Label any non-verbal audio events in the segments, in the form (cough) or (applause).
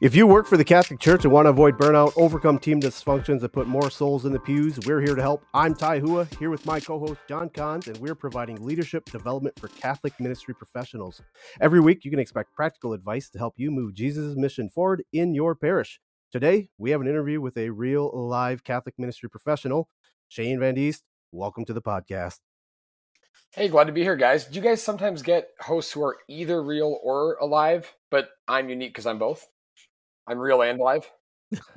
If you work for the Catholic Church and want to avoid burnout, overcome team dysfunctions, and put more souls in the pews, we're here to help. I'm Ty Hua, here with my co host John Kahns, and we're providing leadership development for Catholic ministry professionals. Every week, you can expect practical advice to help you move Jesus' mission forward in your parish. Today, we have an interview with a real live Catholic ministry professional, Shane Vandiest. Welcome to the podcast. Hey, glad to be here, guys. Do you guys sometimes get hosts who are either real or alive? But I'm unique because I'm both. I'm real and live.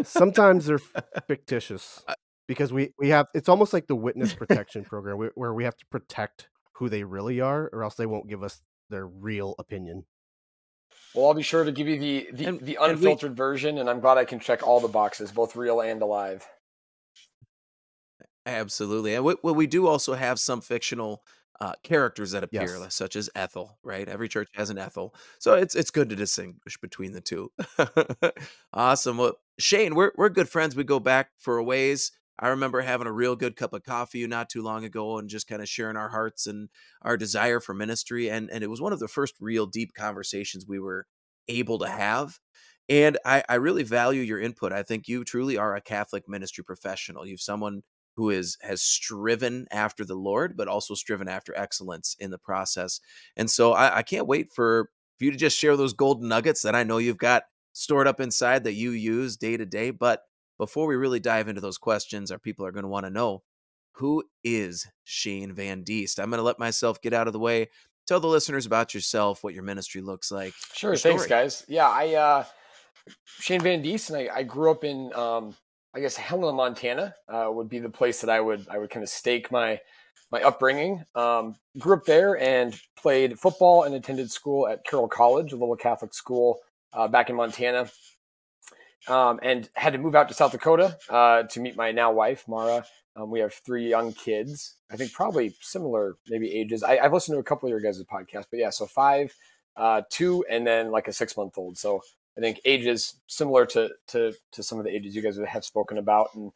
Sometimes they're (laughs) fictitious uh, because we we have it's almost like the witness (laughs) protection program where we have to protect who they really are, or else they won't give us their real opinion. Well, I'll be sure to give you the the, and, the unfiltered and we, version, and I'm glad I can check all the boxes, both real and alive. Absolutely, and we, well, we do also have some fictional uh, characters that appear, Yes. such as Ethel. Right, every church has an Ethel, so it's it's good to distinguish between the two. (laughs) awesome. Well, Shane, we're we're good friends. We go back for a ways. I remember having a real good cup of coffee not too long ago and just kind of sharing our hearts and our desire for ministry. And and it was one of the first real deep conversations we were able to have. And I, I really value your input. I think you truly are a Catholic ministry professional. You've someone who is has striven after the Lord, but also striven after excellence in the process. And so I, I can't wait for, for you to just share those golden nuggets that I know you've got stored up inside that you use day to day. But before we really dive into those questions, our people are going to want to know who is Shane Vandiest? I'm going to let myself get out of the way. Tell the listeners about yourself, what your ministry looks like. Sure. Thanks, guys. Yeah, I, uh, Shane Vandiest, and I, I grew up in um, I guess Helena, Montana, uh, would be the place that I would I would kind of stake my my upbringing. Um, grew up there and played football and attended school at Carroll College, a little Catholic school uh, back in Montana. Um, and had to move out to South Dakota uh, to meet my now wife, Mara. Um, we have three young kids. I think probably similar, maybe ages. I, have listened to a couple of your guys' podcasts, but yeah, so five, uh, two, and then like a six month old. So I think ages similar to to to some of the ages you guys have spoken about, and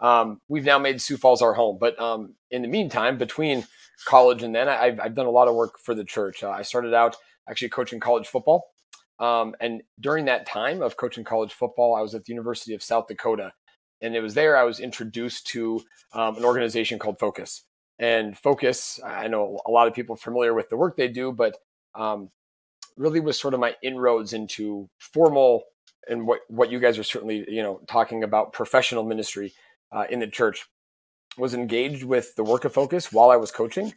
um, we've now made Sioux Falls our home. But um, in the meantime, between college and then, I've, I've done a lot of work for the church. Uh, I started out actually coaching college football, um, and during that time of coaching college football, I was at the University of South Dakota, and it was there I was introduced to um, an organization called Focus. And Focus, I know a lot of people familiar with the work they do, but um, really was sort of my inroads into formal and what what you guys are certainly you know talking about professional ministry uh, in the church. Was engaged with the work of focus while I was coaching,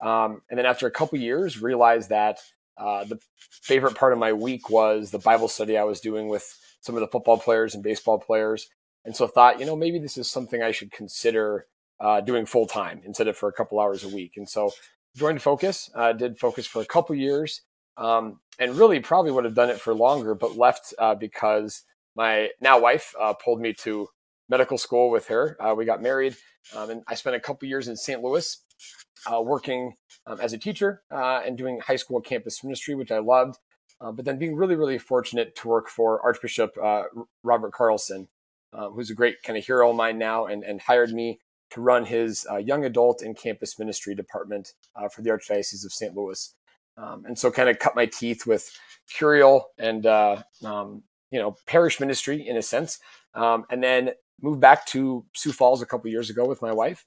um, and then after a couple years realized that uh, the favorite part of my week was the Bible study I was doing with some of the football players and baseball players, and so thought you know maybe this is something I should consider uh, doing full time instead of for a couple hours a week, and so joined Focus, uh, did Focus for a couple years, um, and really probably would have done it for longer, but left uh, because my now wife uh, pulled me to medical school with her. Uh, we got married, um, and I spent a couple years in St. Louis uh, working um, as a teacher uh, and doing high school campus ministry, which I loved. Uh, but then being really, really fortunate to work for Archbishop Robert Carlson, who's a great kind of hero of mine now, and, and hired me to run his young adult and campus ministry department for the Archdiocese of St. Louis. Um, and so kind of cut my teeth with curial and uh, um, you know parish ministry in a sense, um, and then moved back to Sioux Falls a couple years ago with my wife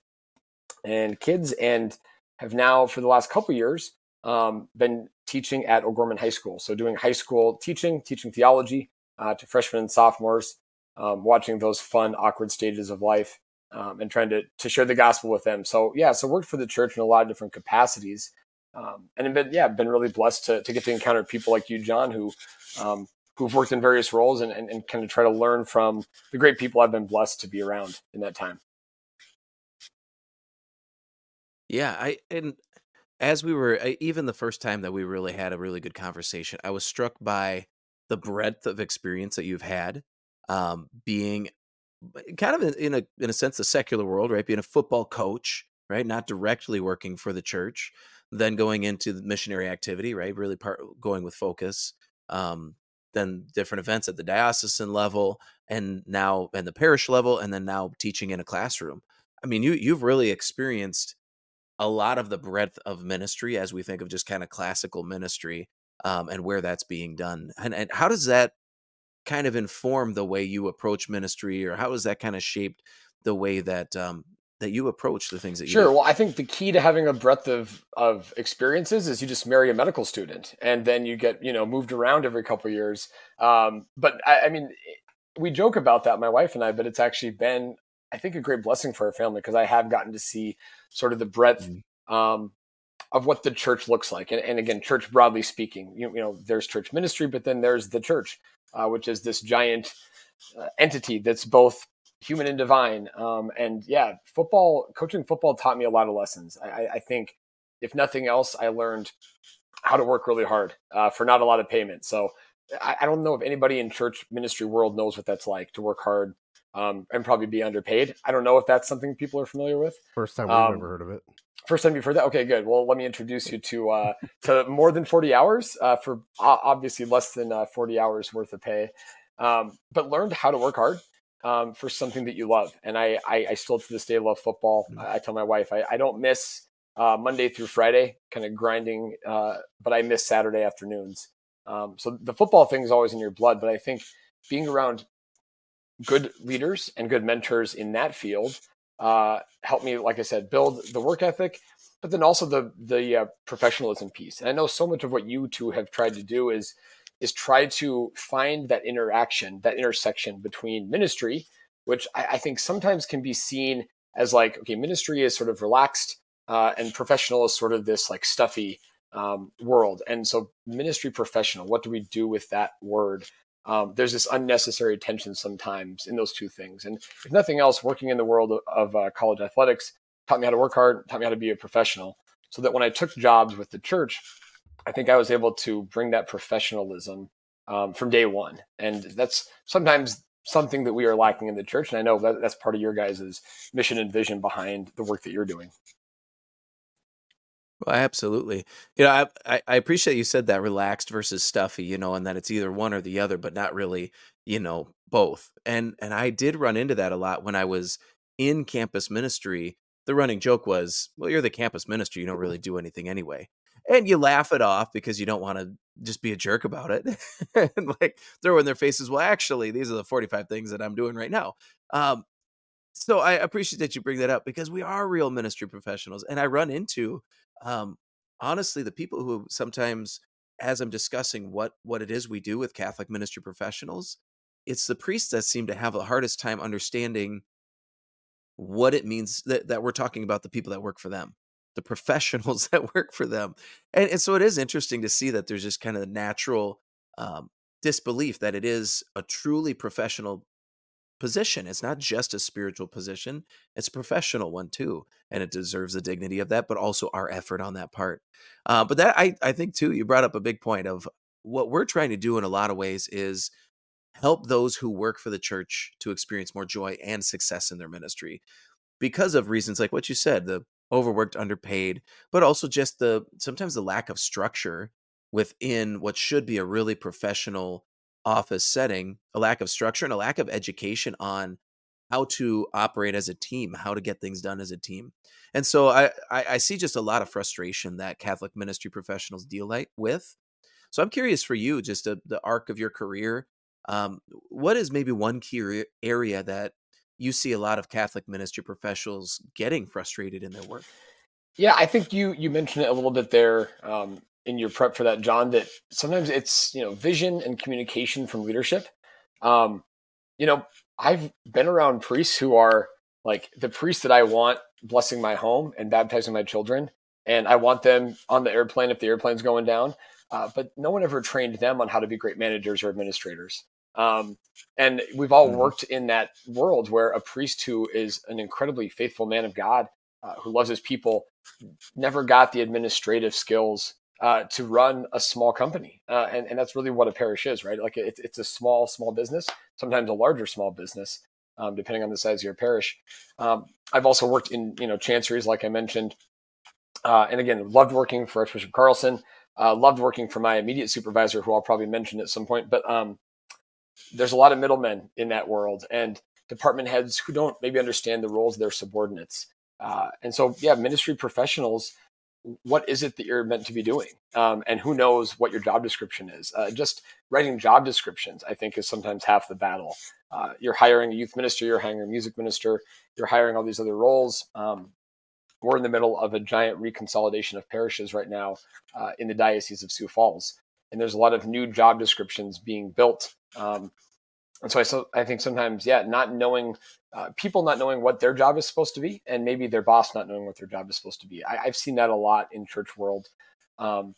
and kids, and have now for the last couple years um, been teaching at O'Gorman High School. So doing high school teaching, teaching theology uh, to freshmen and sophomores, um, watching those fun, awkward stages of life. Um, and trying to, to share the gospel with them. So yeah, so worked for the church in a lot of different capacities um, and been yeah been really blessed to, to get to encounter people like you john who um, who've worked in various roles and, and, and kind of try to learn from the great people i've been blessed to be around in that time. Yeah i and as we were even the first time that we really had a really good conversation i was struck by the breadth of experience that you've had um, being kind of in a in a sense the secular world right? Being a football coach right? Not directly working for the church then going into the missionary activity, right? Really part going with focus. Um, then different events at the diocesan level, and now and the parish level, and then now teaching in a classroom. I mean, you you've really experienced a lot of the breadth of ministry as we think of just kind of classical ministry um, and where that's being done. And, and how does that kind of inform the way you approach ministry, or how has that kind of shaped the way that um, that you approach the things that you sure well i think the key to having a breadth of of experiences is you just marry a medical student and then you get you know moved around every couple years. Um, but I, I, mean we joke about that my wife and i but it's actually been i think a great blessing for our family because i have gotten to see sort of the breadth mm-hmm. um, of what the church looks like. And, and again church broadly speaking you, you, know there's church ministry but then there's the church uh, which is this giant uh, entity that's both human and divine. Um, and yeah, football coaching football taught me a lot of lessons. I, I think if nothing else, I learned how to work really hard uh, for not a lot of payment. So I, I, don't know if anybody in church ministry world knows what that's like to work hard um, and probably be underpaid. I don't know if that's something people are familiar with. First time we've um, ever heard of it. First time you've heard that? Okay, good. Well, let me introduce you to uh, to more than forty hours uh, for obviously less than uh, forty hours worth of pay, um, but learned how to work hard um, for something that you love. And I, I, I, still to this day love football. Mm-hmm. I, I, tell my wife I, I don't miss uh, Monday through Friday, kind of grinding, uh, but I miss Saturday afternoons. Um, so the football thing is always in your blood. But I think being around good leaders and good mentors in that field uh, helped me, like I said, build the work ethic, but then also the the uh, professionalism piece. And I know so much of what you two have tried to do is is try to find that interaction, that intersection between ministry, which I, I think sometimes can be seen as like, okay, ministry is sort of relaxed uh, and professional is sort of this like stuffy um, world. And so, ministry professional, what do we do with that word? Um, there's this unnecessary tension sometimes in those two things. And if nothing else, working in the world of, of uh, college athletics taught me how to work hard, taught me how to be a professional. So that when I took jobs with the church, I think I was able to bring that professionalism um, from day one, and that's sometimes something that we are lacking in the church. And I know that that's part of your guys' mission and vision behind the work that you're doing. Well, absolutely. You know, I, I appreciate you said that relaxed versus stuffy, you know, and that it's either one or the other, but not really, you know, both. And and I did run into that a lot when I was in campus ministry. The running joke was, well, you're the campus ministry, you don't really do anything anyway and you laugh it off because you don't want to just be a jerk about it (laughs) and like throw in their faces well actually these are the 45 things that i'm doing right now. Um, so i appreciate that you bring that up because we are real ministry professionals and i run into um, honestly the people who sometimes as i'm discussing what what it is we do with catholic ministry professionals it's the priests that seem to have the hardest time understanding what it means that, that we're talking about the people that work for them the professionals (laughs) that work for them. And, and so it is interesting to see that there's just kind of natural um, disbelief that it is a truly professional position. It's not just a spiritual position, it's a professional one too. And it deserves the dignity of that, but also our effort on that part. Uh, but that, I, I think too, you brought up a big point of what we're trying to do in a lot of ways is help those who work for the church to experience more joy and success in their ministry because of reasons like what you said the overworked, underpaid, but also just the sometimes the lack of structure within what should be a really professional office setting, a lack of structure and a lack of education on how to operate as a team, how to get things done as a team. And so I, I, I see just a lot of frustration that Catholic ministry professionals deal like, with. So I'm curious for you, just a, the arc of your career. Um, what is maybe one key area that you see a lot of Catholic ministry professionals getting frustrated in their work. Yeah, I think you you mentioned it a little bit there um, in your prep for that, John. That sometimes it's you know vision and communication from leadership. Um, you know, I've been around priests who are like the priest that I want blessing my home and baptizing my children, and I want them on the airplane if the airplane's going down. Uh, but no one ever trained them on how to be great managers or administrators. Um, and we've all mm-hmm. worked in that world where a priest who is an incredibly faithful man of God, uh, who loves his people, never got the administrative skills uh, to run a small company. Uh, and, and that's really what a parish is, right? Like it's, it's a small, small business, sometimes a larger small business, um, depending on the size of your parish. Um, I've also worked in, you know, chanceries, like I mentioned. Uh, and again, loved working for Archbishop Carlson. Uh, loved working for my immediate supervisor, who I'll probably mention at some point. But um, there's a lot of middlemen in that world and department heads who don't maybe understand the roles of their subordinates. Uh, and so, yeah, ministry professionals what is it that you're meant to be doing? Um, and who knows what your job description is? Uh, just writing job descriptions i think is sometimes half the battle. Uh, you're hiring a youth minister you're hiring a music minister you're hiring all these other roles. Um, we're in the middle of a giant reconsolidation of parishes right now uh, in the diocese of sioux falls. And there's a lot of new job descriptions being built um, and so I, so I think sometimes yeah not knowing uh, people not knowing what their job is supposed to be, and maybe their boss not knowing what their job is supposed to be. I, have seen that a lot in church world, um,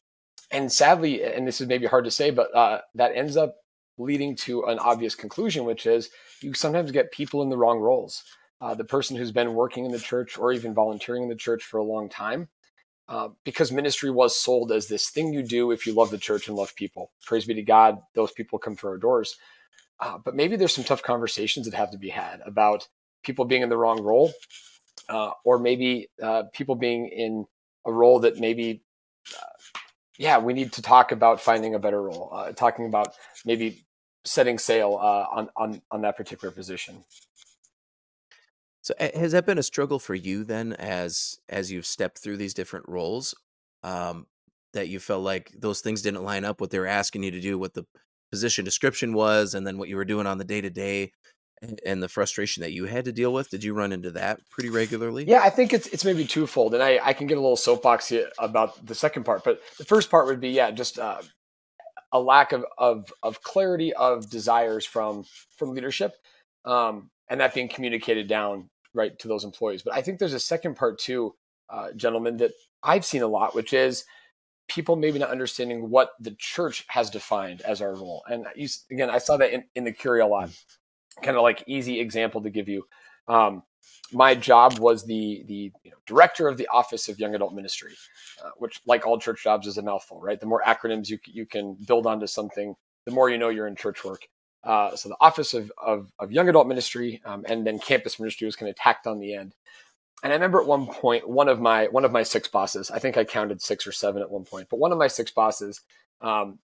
and sadly, and this is maybe hard to say, but uh, that ends up leading to an obvious conclusion, which is you sometimes get people in the wrong roles. Uh, the person who's been working in the church or even volunteering in the church for a long time, uh, because ministry was sold as this thing you do if you love the church and love people. Praise be to God, those people come through our doors. Uh, but maybe there's some tough conversations that have to be had about people being in the wrong role, uh, or maybe uh, people being in a role that maybe, uh, yeah, we need to talk about finding a better role, talking about maybe setting sail on on on that particular position. So has that been a struggle for you then, as as you've stepped through these different roles? Um, that you felt like those things didn't line up what they were asking you to do, what the position description was and then what you were doing on the day to day and the frustration that you had to deal with did you run into that pretty regularly yeah i think it's it's maybe twofold and i i can get a little soapboxy about the second part but the first part would be yeah just uh, a lack of of of clarity of desires from from leadership um, and that being communicated down right to those employees but i think there's a second part too uh, gentlemen that i've seen a lot which is people maybe not understanding what the church has defined as our role. And you, again, I saw that in, in the Curia a lot. Kind of like easy example to give you. Um, my job was the the you know, director of the Office of Young Adult Ministry, uh, which, like all church jobs, is a mouthful, right? The more acronyms you you can build onto something, the more you know you're in church work. Uh, so the Office of, of, of Young Adult Ministry um, and then Campus Ministry was kind of tacked on the end. And I remember at one point, one of my one of my six bosses, I think I counted six or seven at one point, but one of my six bosses um,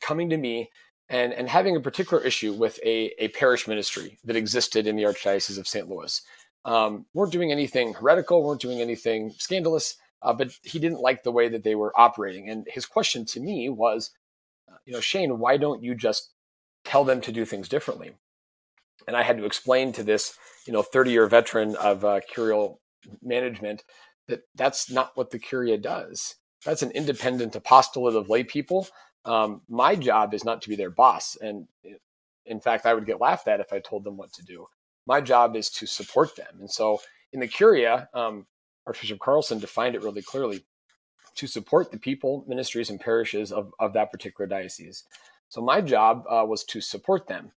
coming to me and and having a particular issue with a, a parish ministry that existed in the Archdiocese of St. Louis. Um, weren't doing anything heretical, weren't doing anything scandalous, uh, but he didn't like the way that they were operating. And his question to me was, uh, you know, Shane, why don't you just tell them to do things differently? and I had to explain to this, you know, 30 year veteran of uh, curial management that that's not what the curia does. That's an independent apostolate of lay people. Um, my job is not to be their boss. And in fact, I would get laughed at if I told them what to do. My job is to support them. And so in the curia, um, Archbishop Carlson defined it really clearly to support the people, ministries, and parishes of, of that particular diocese. So my job uh, was to support them.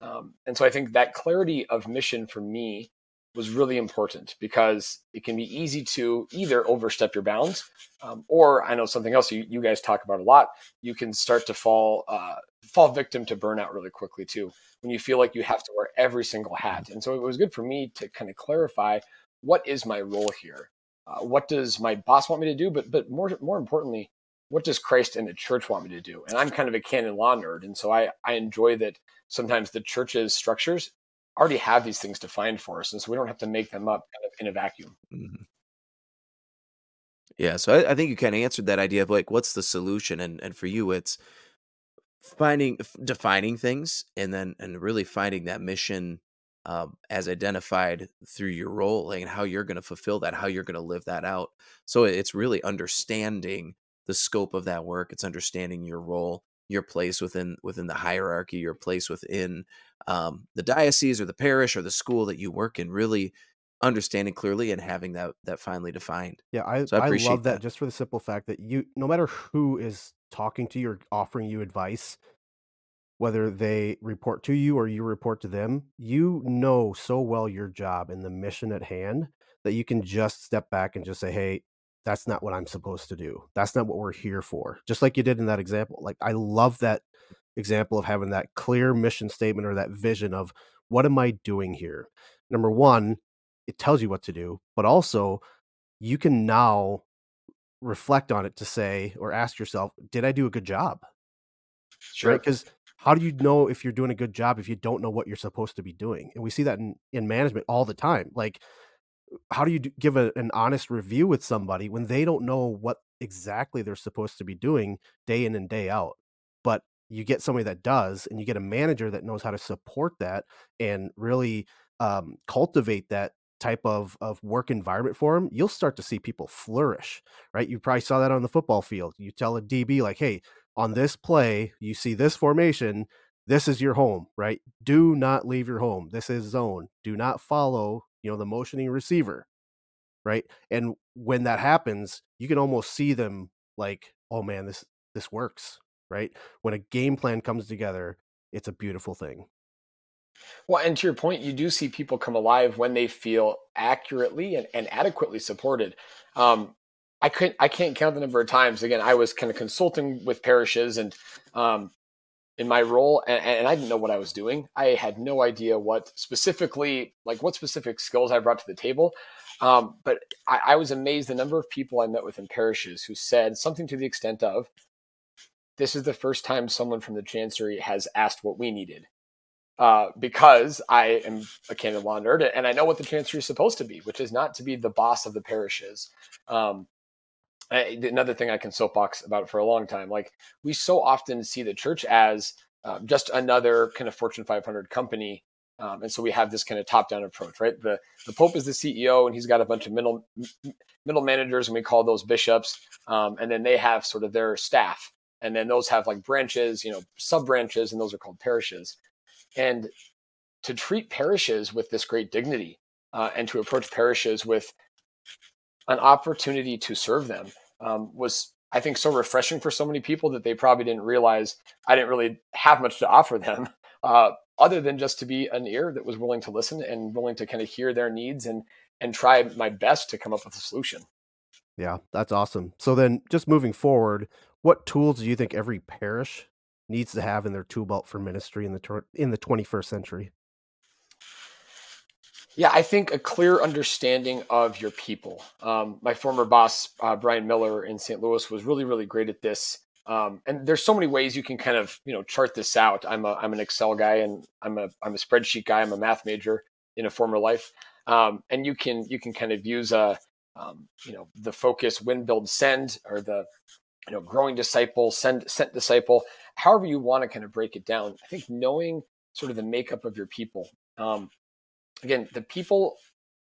Um, and so I think that clarity of mission for me was really important because it can be easy to either overstep your bounds, um, or I know something else you, you, guys talk about a lot. You can start to fall uh, fall victim to burnout really quickly too when you feel like you have to wear every single hat. And so it was good for me to kind of clarify what is my role here. Uh, what does my boss want me to do? But but more more importantly, what does Christ and the church want me to do? And I'm kind of a canon law nerd, and so I I enjoy that sometimes the church's structures already have these things defined for us, and so we don't have to make them up kind of in a vacuum. Mm-hmm. Yeah, so I, I, think you kind of answered that idea of like, what's the solution? And and for you, it's finding defining things, and then and really finding that mission um, as identified through your role, and how you're going to fulfill that, how you're going to live that out. So it's really understanding the scope of that work. It's understanding your role your place within within the hierarchy, your place within um, the diocese or the parish or the school that you work in. Really understanding clearly and having that that finally defined. Yeah, I so I, I love that, that just for the simple fact that you, no matter who is talking to you or offering you advice, whether they report to you or you report to them, you know so well your job and the mission at hand that you can just step back and just say, "Hey, that's not what I'm supposed to do. That's not what we're here for. Just like you did in that example. Like I love that example of having that clear mission statement or that vision of what am I doing here? Number one, it tells you what to do, but also you can now reflect on it to say or ask yourself, did I do a good job? Sure. Right? Because how do you know if you're doing a good job if you don't know what you're supposed to be doing? And we see that in, in management all the time. Like how do you do, give a, an honest review with somebody when they don't know what exactly they're supposed to be doing day in and day out? But you get somebody that does and you get a manager that knows how to support that and really um, cultivate that type of of work environment for them you'll start to see people flourish right? You probably saw that on the football field. You tell a db like hey on this play you see this formation this is your home right? Do not leave your home. This is zone. Do not follow you know the motioning receiver right? And when that happens you can almost see them like oh man this this works right? When a game plan comes together it's a beautiful thing. Well and to your point you do see people come alive when they feel accurately and, and adequately supported. Um, i couldn't i can't count the number of times again i was kind of consulting with parishes and um, in my role and, and, I didn't know what I was doing. I had no idea what specifically, like what specific skills I brought to the table. Um, but I, I, was amazed the number of people I met with in parishes who said something to the extent of, "This is the first time someone from the chancery has asked what we needed." Uh, because I am a canon law nerd and I know what the chancery is supposed to be, which is not to be the boss of the parishes. Um, another thing I can soapbox about for a long time. Like we so often see the church as uh, just another kind of Fortune 500 company, um, and so we have this kind of top-down approach, right? The the Pope is the CEO, and he's got a bunch of middle middle managers, and we call those bishops, um, and then they have sort of their staff, and then those have like branches, you know, sub branches, and those are called parishes. And to treat parishes with this great dignity, uh, and to approach parishes with an opportunity to serve them um, was I think so refreshing for so many people that they probably didn't realize I didn't really have much to offer them, (laughs) uh, other than just to be an ear that was willing to listen and willing to kind of hear their needs and and try my best to come up with a solution. Yeah, that's awesome. So then, just moving forward, what tools do you think every parish needs to have in their tool belt for ministry in the in the 21st century? Yeah, I think a clear understanding of your people. Um, my former boss, uh, Brian Miller in St. Louis, was really, really great at this. Um, and there's so many ways you can kind of, you know, chart this out. I'm a, I'm an Excel guy and I'm a, I'm a spreadsheet guy. I'm a math major in a former life. Um, and you can, you can kind of use a, um, you know, the focus, win, build, send, or the, you know, growing disciple, send, sent disciple, however you want to kind of break it down. I think knowing sort of the makeup of your people. Again, the people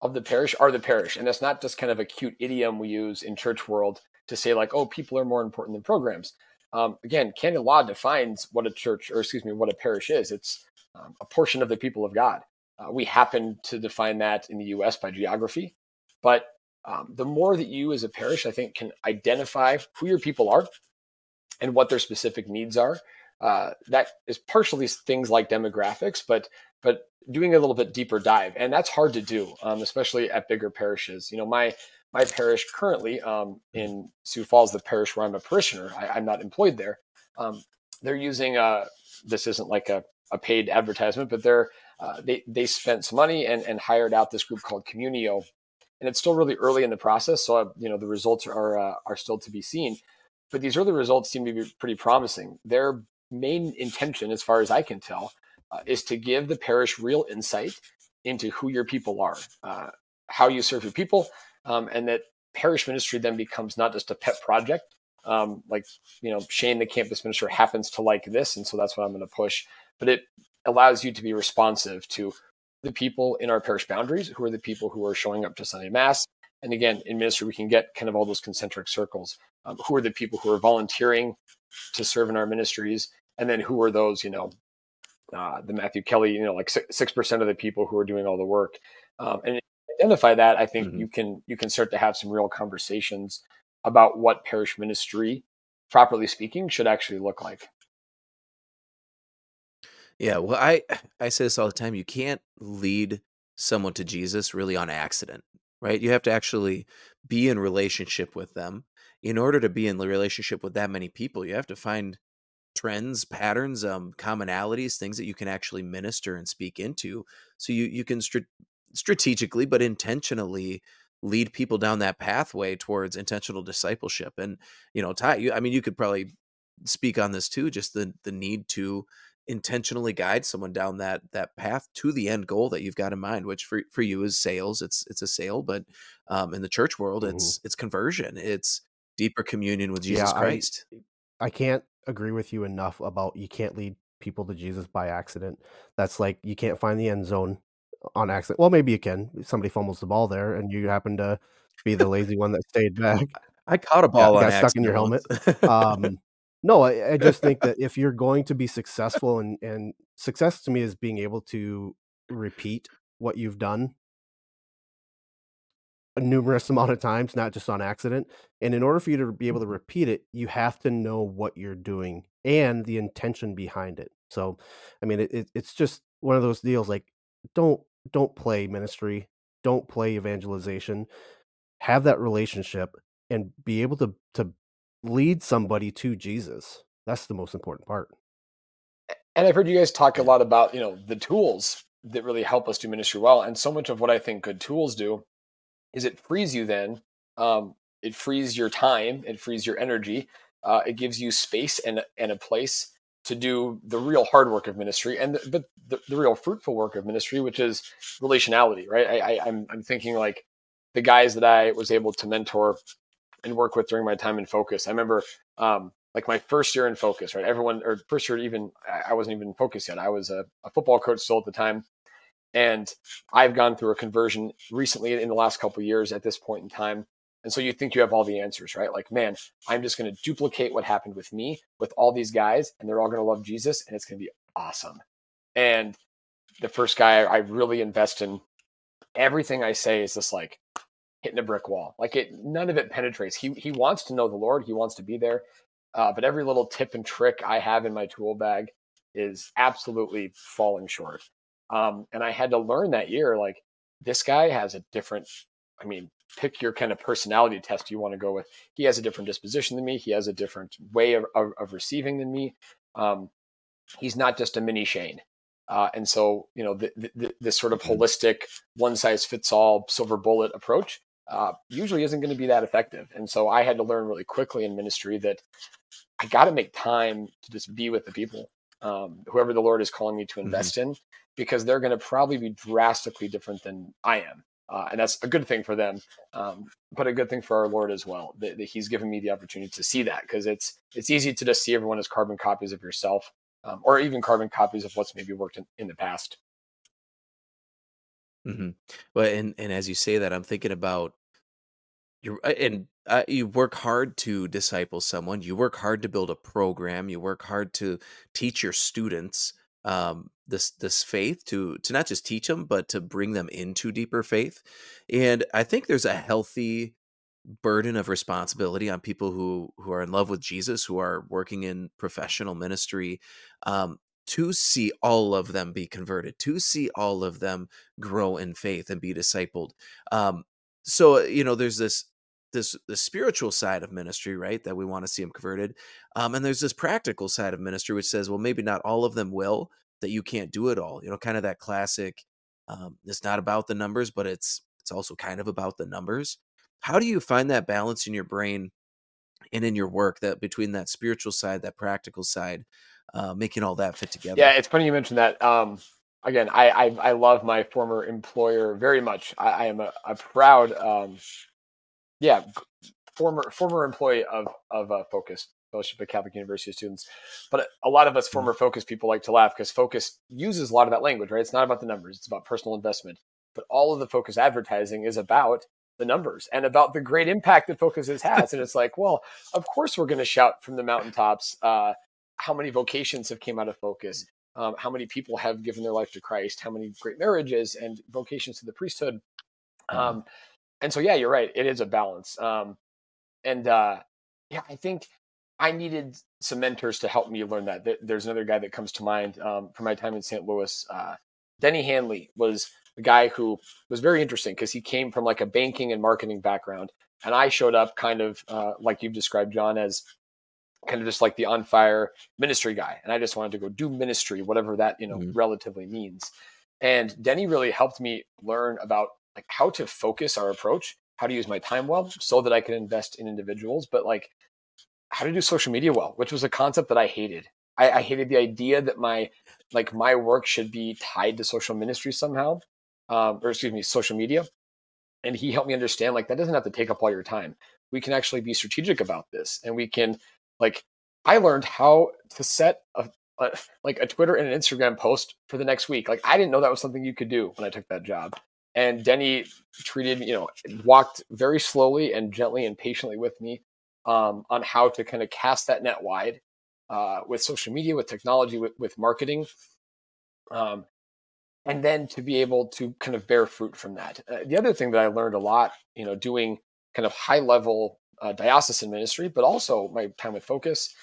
of the parish are the parish. And that's not just kind of a cute idiom we use in church world to say, like, oh, people are more important than programs. Um, again, canon law defines what a church, or excuse me, what a parish is. It's um, a portion of the people of God. Uh, we happen to define that in the US by geography. But um, the more that you as a parish, I think, can identify who your people are and what their specific needs are, uh, that is partially things like demographics, but but doing a little bit deeper dive, and that's hard to do, um, especially at bigger parishes. You know, my my parish currently um, in Sioux Falls, the parish where I'm a parishioner, I, am not employed there. Um, they're using a, uh, this isn't like a, a paid advertisement, but they're uh, they they spent some money and and hired out this group called Communio, and it's still really early in the process. So uh, you know the results are uh, are still to be seen, but these early results seem to be pretty promising. Their main intention, as far as I can tell, uh, is to give the parish real insight into who your people are, uh, how you serve your people, um, and that parish ministry then becomes not just a pet project. Um, like, you know, Shane, the campus minister, happens to like this, and so that's what I'm going to push. But it allows you to be responsive to the people in our parish boundaries, who are the people who are showing up to Sunday Mass. And again, in ministry, we can get kind of all those concentric circles. Um, who are the people who are volunteering to serve in our ministries? And then who are those, you know, uh, the Matthew Kelly, you know, like six percent of the people who are doing all the work, um, and identify that, I think mm-hmm. you can you can start to have some real conversations about what parish ministry, properly speaking, should actually look like. Yeah, well, I I say this all the time. You can't lead someone to Jesus really on accident, right? You have to actually be in relationship with them. In order to be in the relationship with that many people, you have to find trends, patterns, um, commonalities, things that you can actually minister and speak into. So you you can strategically but intentionally lead people down that pathway towards intentional discipleship. And you know, Ty, you, I mean, you could probably speak on this too. Just the the need to intentionally guide someone down that that path to the end goal that you've got in mind which for, for you is sales it's it's a sale but um, in the church world mm-hmm. it's it's conversion it's deeper communion with jesus yeah, christ I, I can't agree with you enough about you can't lead people to jesus by accident. That's like you can't find the end zone on accident. Well maybe you can somebody fumbles the ball there and you happen to be the lazy one that stayed (laughs) back. I caught a ball yeah, got stuck in your helmet. (laughs) um, no, I, I just think that if you're going to be successful and and success to me is being able to repeat what you've done a numerous (laughs) amount of times, not just on accident. And in order for you to be able to repeat it, you have to know what you're doing and the intention behind it. So, I mean, it, it, it's just one of those deals. Like, don't don't play ministry, don't play evangelization. Have that relationship and be able to to lead somebody to Jesus. That's the most important part. And I've heard you guys talk a lot about, you know, the tools that really help us do ministry well. And so much of what I think good tools do is it frees you then. Um, it frees your time, it frees your energy, uh, it gives you space and, and a place to do the real hard work of ministry and the, but the, the real fruitful work of ministry, which is relationality, right? I, I, I'm, I'm thinking like the guys that I was able to mentor and work with during my time in focus. I remember um, like my first year in focus, right? Everyone, or first year, even I wasn't even in focus yet. I was a, a, football coach still at the time. And I've gone through a conversion recently in the last couple years at this point in time. And so you think you have all the answers, right? Like, man, I'm just going to duplicate what happened with me with all these guys, and they're all going to love Jesus, and it's going to be awesome. And the first guy I really invest in, everything I say is just like, hitting a brick wall. Like it, none of it penetrates. He he wants to know the Lord. He wants to be there. Uh, but every little tip and trick I have in my tool bag is absolutely falling short. Um, and I had to learn that year, like this guy has a different. I mean, pick your kind of personality test you want to go with. He has a different disposition than me. He has a different way of, of, of receiving than me. Um, he's not just a mini Shane. Uh, and so, you know, the, the, this sort of mm-hmm. holistic, one size fits all silver bullet approach uh, usually isn't going to be that effective. And so I had to learn really quickly in ministry that I got to make time to just be with the people, um, whoever the Lord is calling me to mm-hmm. invest mm-hmm. in, because they're going to probably be drastically different than I am. Uh, and that's a good thing for them, um, but a good thing for our Lord as well. That, that He's given me the opportunity to see that because it's it's easy to just see everyone as carbon copies of yourself, um, or even carbon copies of what's maybe worked in, in the past. Mm-hmm. Well, and and as you say that, I'm thinking about you uh, and uh, you work hard to disciple someone. You work hard to build a program. You work hard to teach your students um, this this faith to to not just teach them, but to bring them into deeper faith. And I think there's a healthy burden of responsibility on people who who are in love with Jesus, who are working in professional ministry, um, to see all of them be converted, to see all of them grow in faith and be discipled. Um, so you know, there's this this the spiritual side of ministry, right? That we want to see them converted, um, and there's this practical side of ministry which says, well, maybe not all of them will. That you can't do it all. You know, kind of that classic. Um, it's not about the numbers, but it's it's also kind of about the numbers. How do you find that balance in your brain and in your work that between that spiritual side, that practical side, uh, making all that fit together? Yeah, it's funny you mentioned that. Um, again, I, I, I love my former employer very much. I, I am a, a proud, um, yeah, former former employee of of uh, Focus Fellowship of Catholic University students. But a lot of us mm-hmm. former Focus people like to laugh because Focus uses a lot of that language, right? It's not about the numbers; it's about personal investment. But all of the Focus advertising is about the numbers and about the great impact that Focus has. and it's like, well, of course we're going to shout from the mountaintops uh, how many vocations have came out of Focus, um, how many people have given their life to Christ, how many great marriages and vocations to the priesthood. Mm-hmm. And so, yeah, you're right. It is a balance. Um, and uh, yeah, I think I needed some mentors to help me learn that. There's another guy that comes to mind um, from my time in St. Louis. Uh, Denny Handley was a guy who was very interesting because he came from like a banking and marketing background. And I showed up kind of uh, like you've described, John, as kind of just like the on fire ministry guy. And I just wanted to go do ministry, whatever that, you know, mm-hmm. relatively means. And Denny really helped me learn about like how to focus our approach, how to use my time well so that I can invest in individuals, but like how to do social media well, which was a concept that I hated. I, I hated the idea that my like my work should be tied to social ministry somehow, um, or excuse me, social media. And he helped me understand like that doesn't have to take up all your time. We can actually be strategic about this, and we can like I learned how to set a, a, like a Twitter and an Instagram post for the next week. Like I didn't know that was something you could do when I took that job. And Denny treated, you know, walked very slowly and gently and patiently with me um, on how to kind of cast that net wide uh, with social media, with technology, with, with marketing. Um, and then to be able to kind of bear fruit from that. Uh, the other thing that I learned a lot, you know, doing kind of high level uh, diocesan ministry, but also my time with Focus,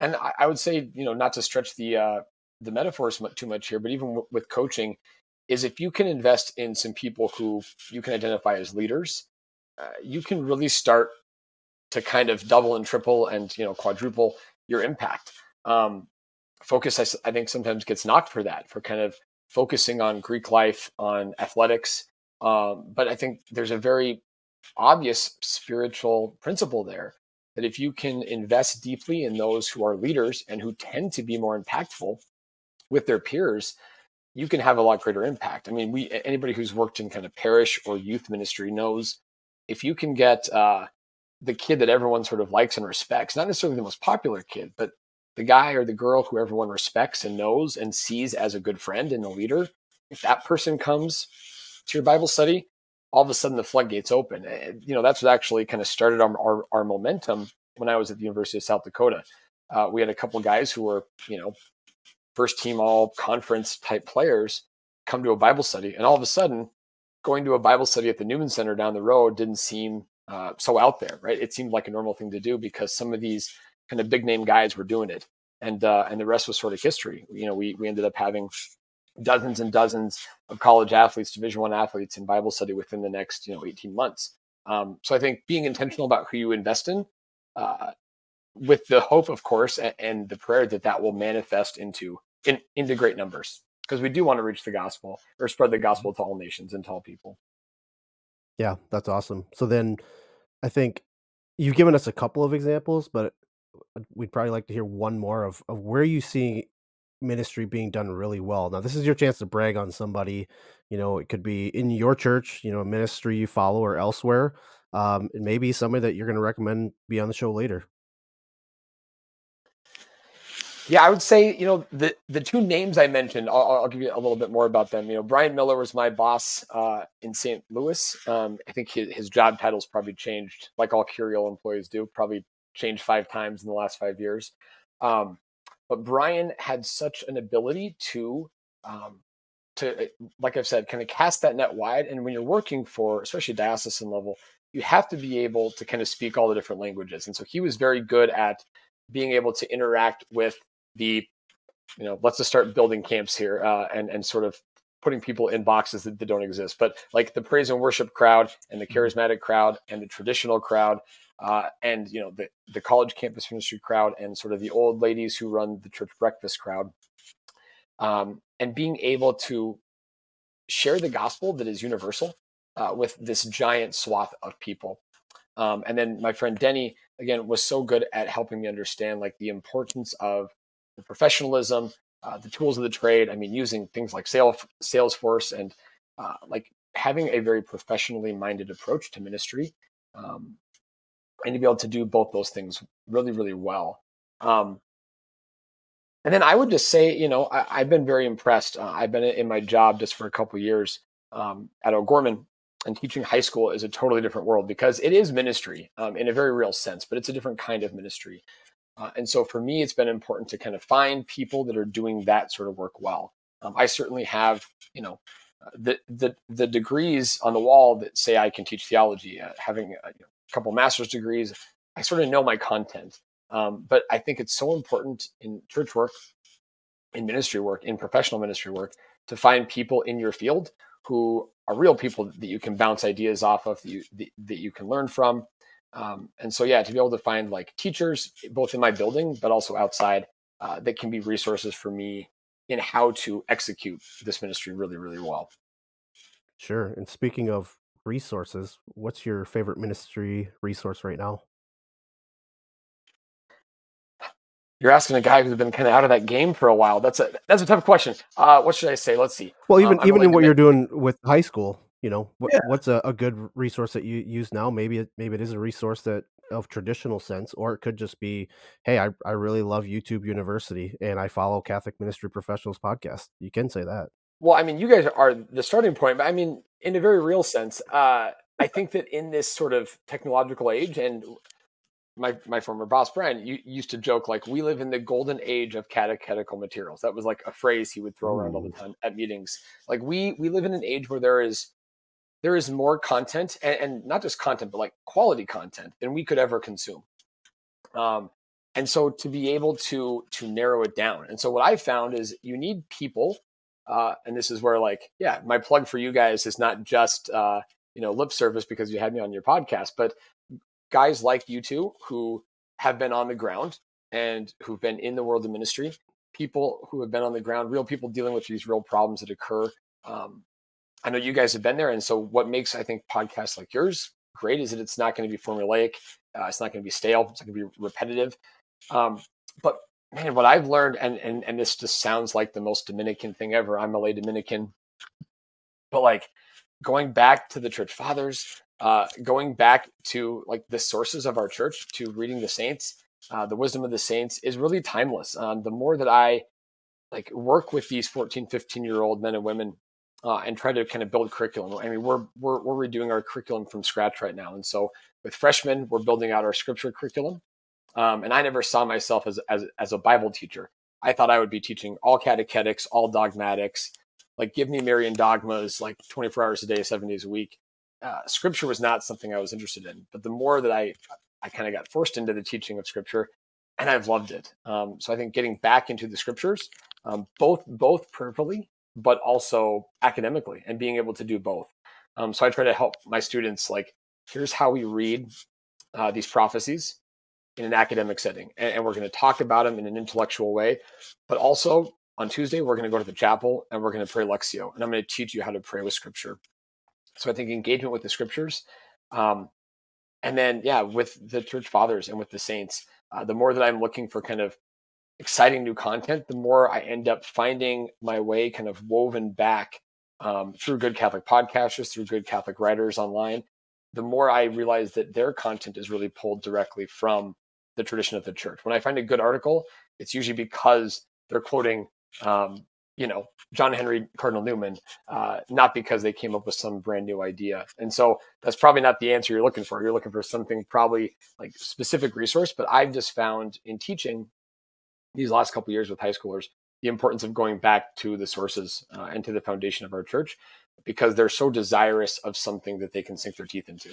and I, I would say, you know, not to stretch the uh, the metaphors too much here, but even w- with coaching, is if you can invest in some people who you can identify as leaders, uh, you can really start to kind of double and triple and you know quadruple your impact. Um, focus, I, I think, sometimes gets knocked for that, for kind of focusing on Greek life, on athletics. Um, but I think there's a very obvious spiritual principle there that if you can invest deeply in those who are leaders and who tend to be more impactful with their peers, you can have a lot greater impact. I mean, we anybody who's worked in kind of parish or youth ministry knows if you can get uh, the kid that everyone sort of likes and respects, not necessarily the most popular kid, but the guy or the girl who everyone respects and knows and sees as a good friend and a leader, if that person comes to your Bible study, all of a sudden the floodgates open. You know, that's what actually kind of started our, our, our momentum when I was at the University of South Dakota. Uh, we had a couple guys who were, you know, first team all conference type players come to a Bible study. And all of a sudden, going to a Bible study at the Newman Center down the road didn't seem uh, so out there, right? It seemed like a normal thing to do because some of these kind of big name guys were doing it. And, uh, and the rest was sort of history. You know, we, we ended up having dozens and dozens of college athletes, Division One athletes in Bible study within the next you know 18 months. Um, so I think being intentional about who you invest in, uh, with the hope, of course, and, and, the prayer that that will manifest into in, into great numbers, because we do want to reach the gospel or spread the gospel to all nations and to all people. Yeah, that's awesome. So then, I think you've given us a couple of examples, but we'd probably like to hear one more of, of where you see ministry being done really well. Now, this is your chance to brag on somebody. You know, it could be in your church, you know, a ministry you follow or elsewhere. Um, and maybe somebody that you're going to recommend be on the show later. Yeah, I would say you know the the two names I mentioned. I'll, I'll give you a little bit more about them. You know, Brian Miller was my boss uh, in St. Louis. Um, I think his, his job title's probably changed, like all Curial employees do. Probably changed five times in the last five years. Um, but Brian had such an ability to, um, to eh, like I've said, kind of cast that net wide. And when you're working for, especially diocesan level, you have to be able to kind of speak all the different languages. And so he was very good at being able to interact with the, you know, let's just start building camps here uh, and and sort of putting people in boxes that, that, don't exist. But like the praise and worship crowd and the mm-hmm. charismatic crowd and the traditional crowd uh, and you know the the college campus ministry crowd and sort of the old ladies who run the church breakfast crowd, um, and being able to share the gospel that is universal uh, with this giant swath of people. Um, and then my friend Denny again was so good at helping me understand like the importance of the professionalism, uh, the tools of the trade. I mean, using things like sales, Salesforce and uh, like having a very professionally minded approach to ministry um, and to be able to do both those things really, really well. Um, and then I would just say, you know, I, have been very impressed. Uh, I've been in my job just for a couple years um, at O'Gorman, and teaching high school is a totally different world because it is ministry um, in a very real sense, but it's a different kind of ministry. Uh, and so for me, it's been important to kind of find people that are doing that sort of work well. Um, I certainly have, you know, uh, the, the the degrees on the wall that say I can teach theology, uh, having uh, you know, a couple master's degrees. I sort of know my content. Um, but I think it's so important in church work, in ministry work, in professional ministry work, to find people in your field who are real people that you can bounce ideas off of, that you, that you can learn from. Um, and so, yeah, to be able to find like teachers, both in my building, but also outside, uh, that can be resources for me in how to execute this ministry really, really well. Sure. And speaking of resources, what's your favorite ministry resource right now? you're asking a guy who's been kind of out of that game for a while. That's a that's a tough question. Uh, what should I say? Let's see. Well, even um, even in what you're doing with high school, you know, what, yeah. what's a, a, good resource that you use now? Maybe it maybe it is a resource that of traditional sense, or it could just be, hey, I, I really love YouTube University and I follow Catholic Ministry Professionals podcast. You can say that. Well, I mean, you guys are the starting point, but I mean, in a very real sense, uh, I (laughs) think that in this sort of technological age, and my my former boss Brian you, used to joke like we live in the golden age of catechetical materials. That was like a phrase he would throw around all the time at meetings. Like we we live in an age where there is there is more content and, and not just content but like quality content than we could ever consume. Um, and so to be able to to narrow it down. And so what I found is you need people uh, and this is where like yeah my plug for you guys is not just uh, you know lip service because you had me on your podcast but guys like you two who have been on the ground and who've been in the world of ministry people who have been on the ground real people dealing with these real problems that occur um, i know you guys have been there and so what makes i think podcasts like yours great is that it's not going to be formulaic uh, it's not going to be stale it's not going to be repetitive um, but man, what I've learned, and, and and this just sounds like the most Dominican thing ever. I'm a lay Dominican, but like going back to the church fathers, uh, going back to like the sources of our church, to reading the saints, uh, the wisdom of the saints is really timeless. Um, the more that I like work with these 14, 15 year old men and women uh, and try to kind of build curriculum. I mean, we're, we're, we're redoing our curriculum from scratch right now. And so with freshmen, we're building out our scripture curriculum. Um, and I never saw myself as, as, as a Bible teacher. I thought I would be teaching all catechetics, all dogmatics, like give me Marian dogmas, like 24 hours a day, seven days a week. Uh, scripture was not something I was interested in. But the more that I, I kind of got forced into the teaching of scripture, and I've loved it. Um, so I think getting back into the scriptures, um, both both prayerfully, but also academically, and being able to do both. Um, so I try to help my students like, here's how we read uh, these prophecies in an academic setting. And, and we're going to talk about them in an intellectual way. But also on Tuesday, we're going to go to the chapel and we're going to pray Lectio, And I'm going to teach you how to pray with scripture. So I think engagement with the scriptures. Um, and then, yeah, with the church fathers and with the saints, uh, the more that I'm looking for kind of exciting new content, the more I end up finding my way kind of woven back um, through good Catholic podcasters, through good Catholic writers online. The more I realize that their content is really pulled directly from the tradition of the church. When I find a good article, it's usually because they're quoting, um, you know, John Henry Cardinal Newman, uh, not because they came up with some brand new idea. And so that's probably not the answer you're looking for. You're looking for something probably like specific resource. But I've just found in teaching these last couple years with high schoolers the importance of going back to the sources uh, and to the foundation of our church because they're so desirous of something that they can sink their teeth into.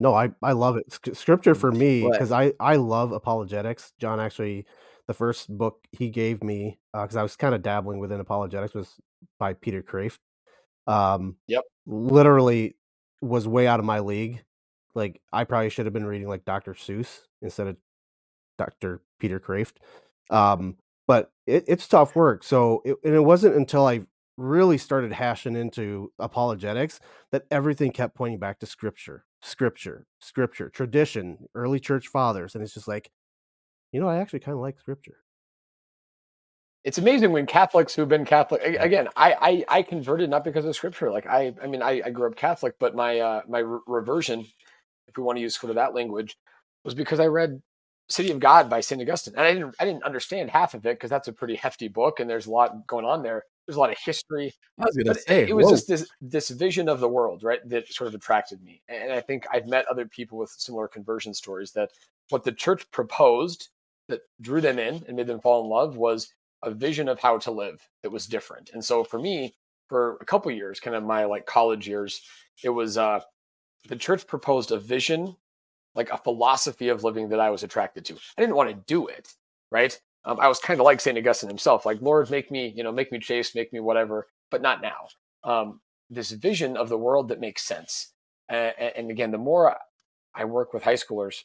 No, I I love it. Scripture for me because I I love apologetics. John actually, the first book he gave me because uh, I was kind of dabbling within apologetics was by Peter Kreeft. Um, Yep. literally was way out of my league. Like I probably should have been reading like Dr. Seuss instead of Dr. Peter Kreeft. Um, but it, it's tough work. So it, and it wasn't until I really started hashing into apologetics that everything kept pointing back to scripture scripture, scripture, tradition, early church fathers, and it's just like, you know, I actually kind of like scripture. It's amazing when Catholics who've been Catholic again. I I, I converted not because of scripture. Like I I mean I, I grew up Catholic, but my uh, my re- reversion, if we want to use sort of that language, was because I read City of God by Saint Augustine, and I didn't I didn't understand half of it because that's a pretty hefty book, and there's a lot going on there there's a lot of history. I was to say, it was whoa. just this this vision of the world, right, that sort of attracted me. And I think I've met other people with similar conversion stories that what the church proposed that drew them in and made them fall in love was a vision of how to live that was different. And so for me, for a couple years, kind of my like college years, it was uh the church proposed a vision, like a philosophy of living that I was attracted to. I didn't want to do it, right? um, I was kind of like Saint Augustine himself, like Lord, make me, you know, make me chase, make me whatever, but not now. Um, this vision of the world that makes sense. And, and again, the more I work with high schoolers,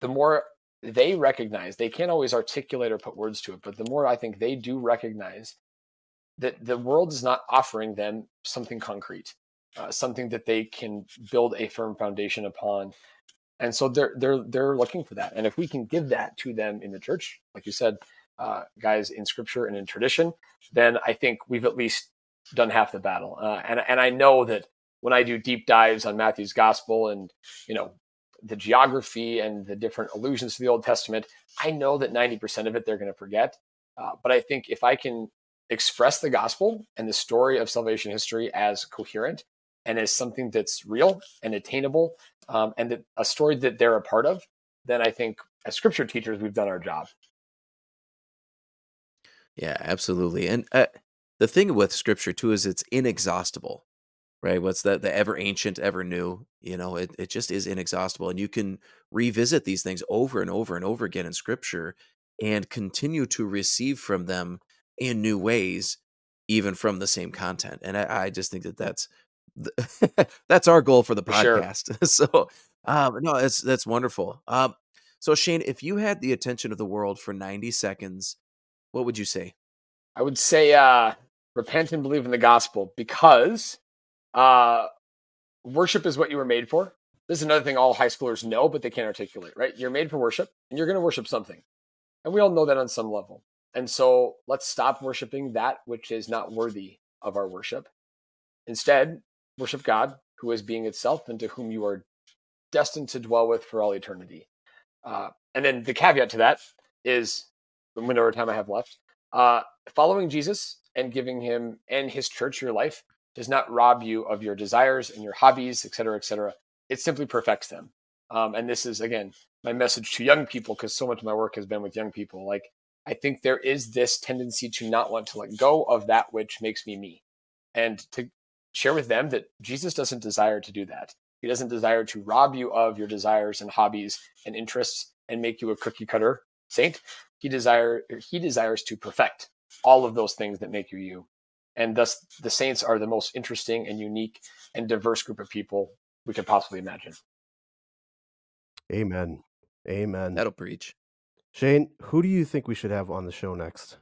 the more they recognize they can't always articulate or put words to it, but the more I think they do recognize that the world is not offering them something concrete, uh, something that they can build a firm foundation upon. And so they're they're they're looking for that. And if we can give that to them in the church, like you said, uh, guys in scripture and in tradition, then I think we've at least done half the battle. Uh, and and I know that when I do deep dives on Matthew's gospel and you know the geography and the different allusions to the Old Testament, I know that 90% of it they're going to forget. Uh, but I think if I can express the gospel and the story of salvation history as coherent and as something that's real and attainable um, and that a story that they're a part of, then I think as scripture teachers, we've done our job. Yeah, absolutely. And uh, the thing with scripture too is it's inexhaustible, right? What's that? The ever ancient, ever new. You know, it, it just is inexhaustible. And you can revisit these things over and over and over again in scripture and continue to receive from them in new ways, even from the same content. And I, I just think that that's (laughs) that's our goal for the for podcast. Sure. (laughs) so, um, no, that's that's wonderful. Um, so Shane, if you had the attention of the world for ninety seconds, what would you say? I would say uh, repent and believe in the gospel because uh, worship is what you were made for. This is another thing all high schoolers know, but they can't articulate. Right? You're made for worship, and you're going to worship something, and we all know that on some level. And so let's stop worshiping that which is not worthy of our worship. Instead, worship God, who is being itself and to whom you are destined to dwell with for all eternity. Uh, and then the caveat to that is of time I have left. Uh, following Jesus and giving him and his church your life does not rob you of your desires and your hobbies, et cetera, et cetera. It simply perfects them. Um, and this is, again, my message to young people because so much of my work has been with young people. Like, I think there is this tendency to not want to let go of that which makes me me and to share with them that Jesus doesn't desire to do that. He doesn't desire to rob you of your desires and hobbies and interests and make you a cookie cutter saint. He desire he desires to perfect all of those things that make you you. And thus the saints are the most interesting and unique and diverse group of people we could possibly imagine. Amen. Amen. That'll preach. Shane, who do you think we should have on the show next?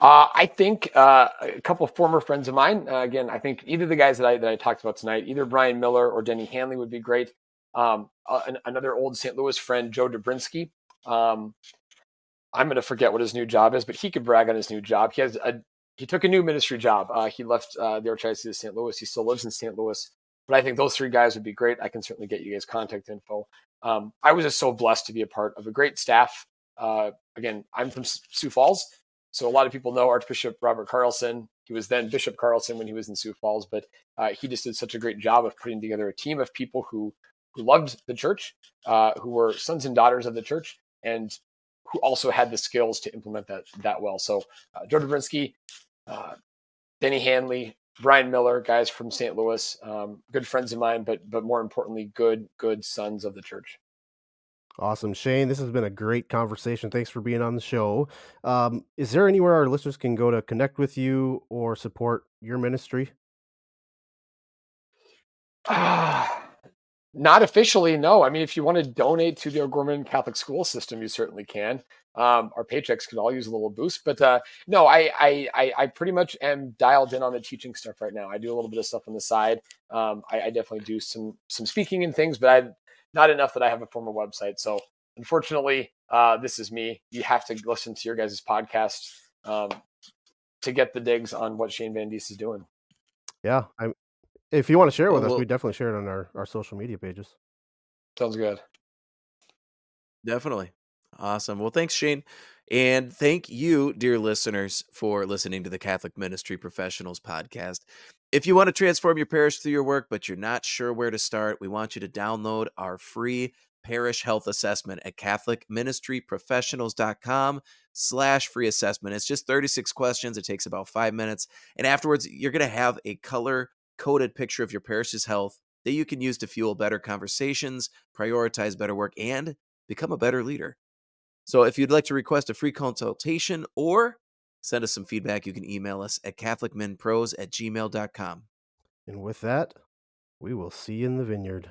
Uh, I think uh, a couple of former friends of mine. Uh, again, I think either the guys that I that I talked about tonight, either Brian Miller or Denny Handley would be great. Um, uh, an, another old St. Louis friend, Joe Dobrinsky. Um, I'm going to forget what his new job is, but he could brag on his new job. He has a he took a new ministry job. Uh, he left uh, the Archdiocese of St. Louis. He still lives in St. Louis, but I think those three guys would be great. I can certainly get you guys contact info. Um, I was just so blessed to be a part of a great staff. Again, I'm from Sioux Falls, so a lot of people know Archbishop Robert Carlson. He was then Bishop Carlson when he was in Sioux Falls, but uh, he just did such a great job of putting together a team of people who who loved the church, uh, who were sons and daughters of the church, and who also had the skills to implement that that well. So uh, Joe Dobrinsky, uh, Denny Handley, Brian Miller, guys from St. Louis, um, good friends of mine, but but more importantly, good good sons of the church. Awesome, Shane. This has been a great conversation. Thanks for being on the show. Um, is there anywhere our listeners can go to connect with you or support your ministry? Ah, not officially, no. I mean, if you want to donate to the O'Gorman Catholic school system, you certainly can. Um, our paychecks could all use a little boost, but uh, no, I, I, I pretty much am dialed in on the teaching stuff right now. I do a little bit of stuff on the side. Um, I, I, definitely do some some speaking and things, but I not enough that I have a formal website. So unfortunately, uh, this is me. You have to listen to your guys' podcast um, to get the digs on what Shane Vandiest is doing. Yeah, I'm if you want to share it with well, us, we definitely share it on our, our social media pages. Sounds good. Definitely. Awesome. Well, thanks, Shane. And thank you, dear listeners, for listening to the Catholic Ministry Professionals podcast. If you want to transform your parish through your work, but you're not sure where to start, we want you to download our free parish health assessment at catholicministryprofessionals.com slash free assessment. It's just 36 questions. It takes about five minutes. And afterwards, you're going to have a color coded picture of your parish's health that you can use to fuel better conversations, prioritize better work, and become a better leader. So if you'd like to request a free consultation or send us some feedback, you can email us at catholicminpros at gmail.com. And with that, we will see you in the vineyard.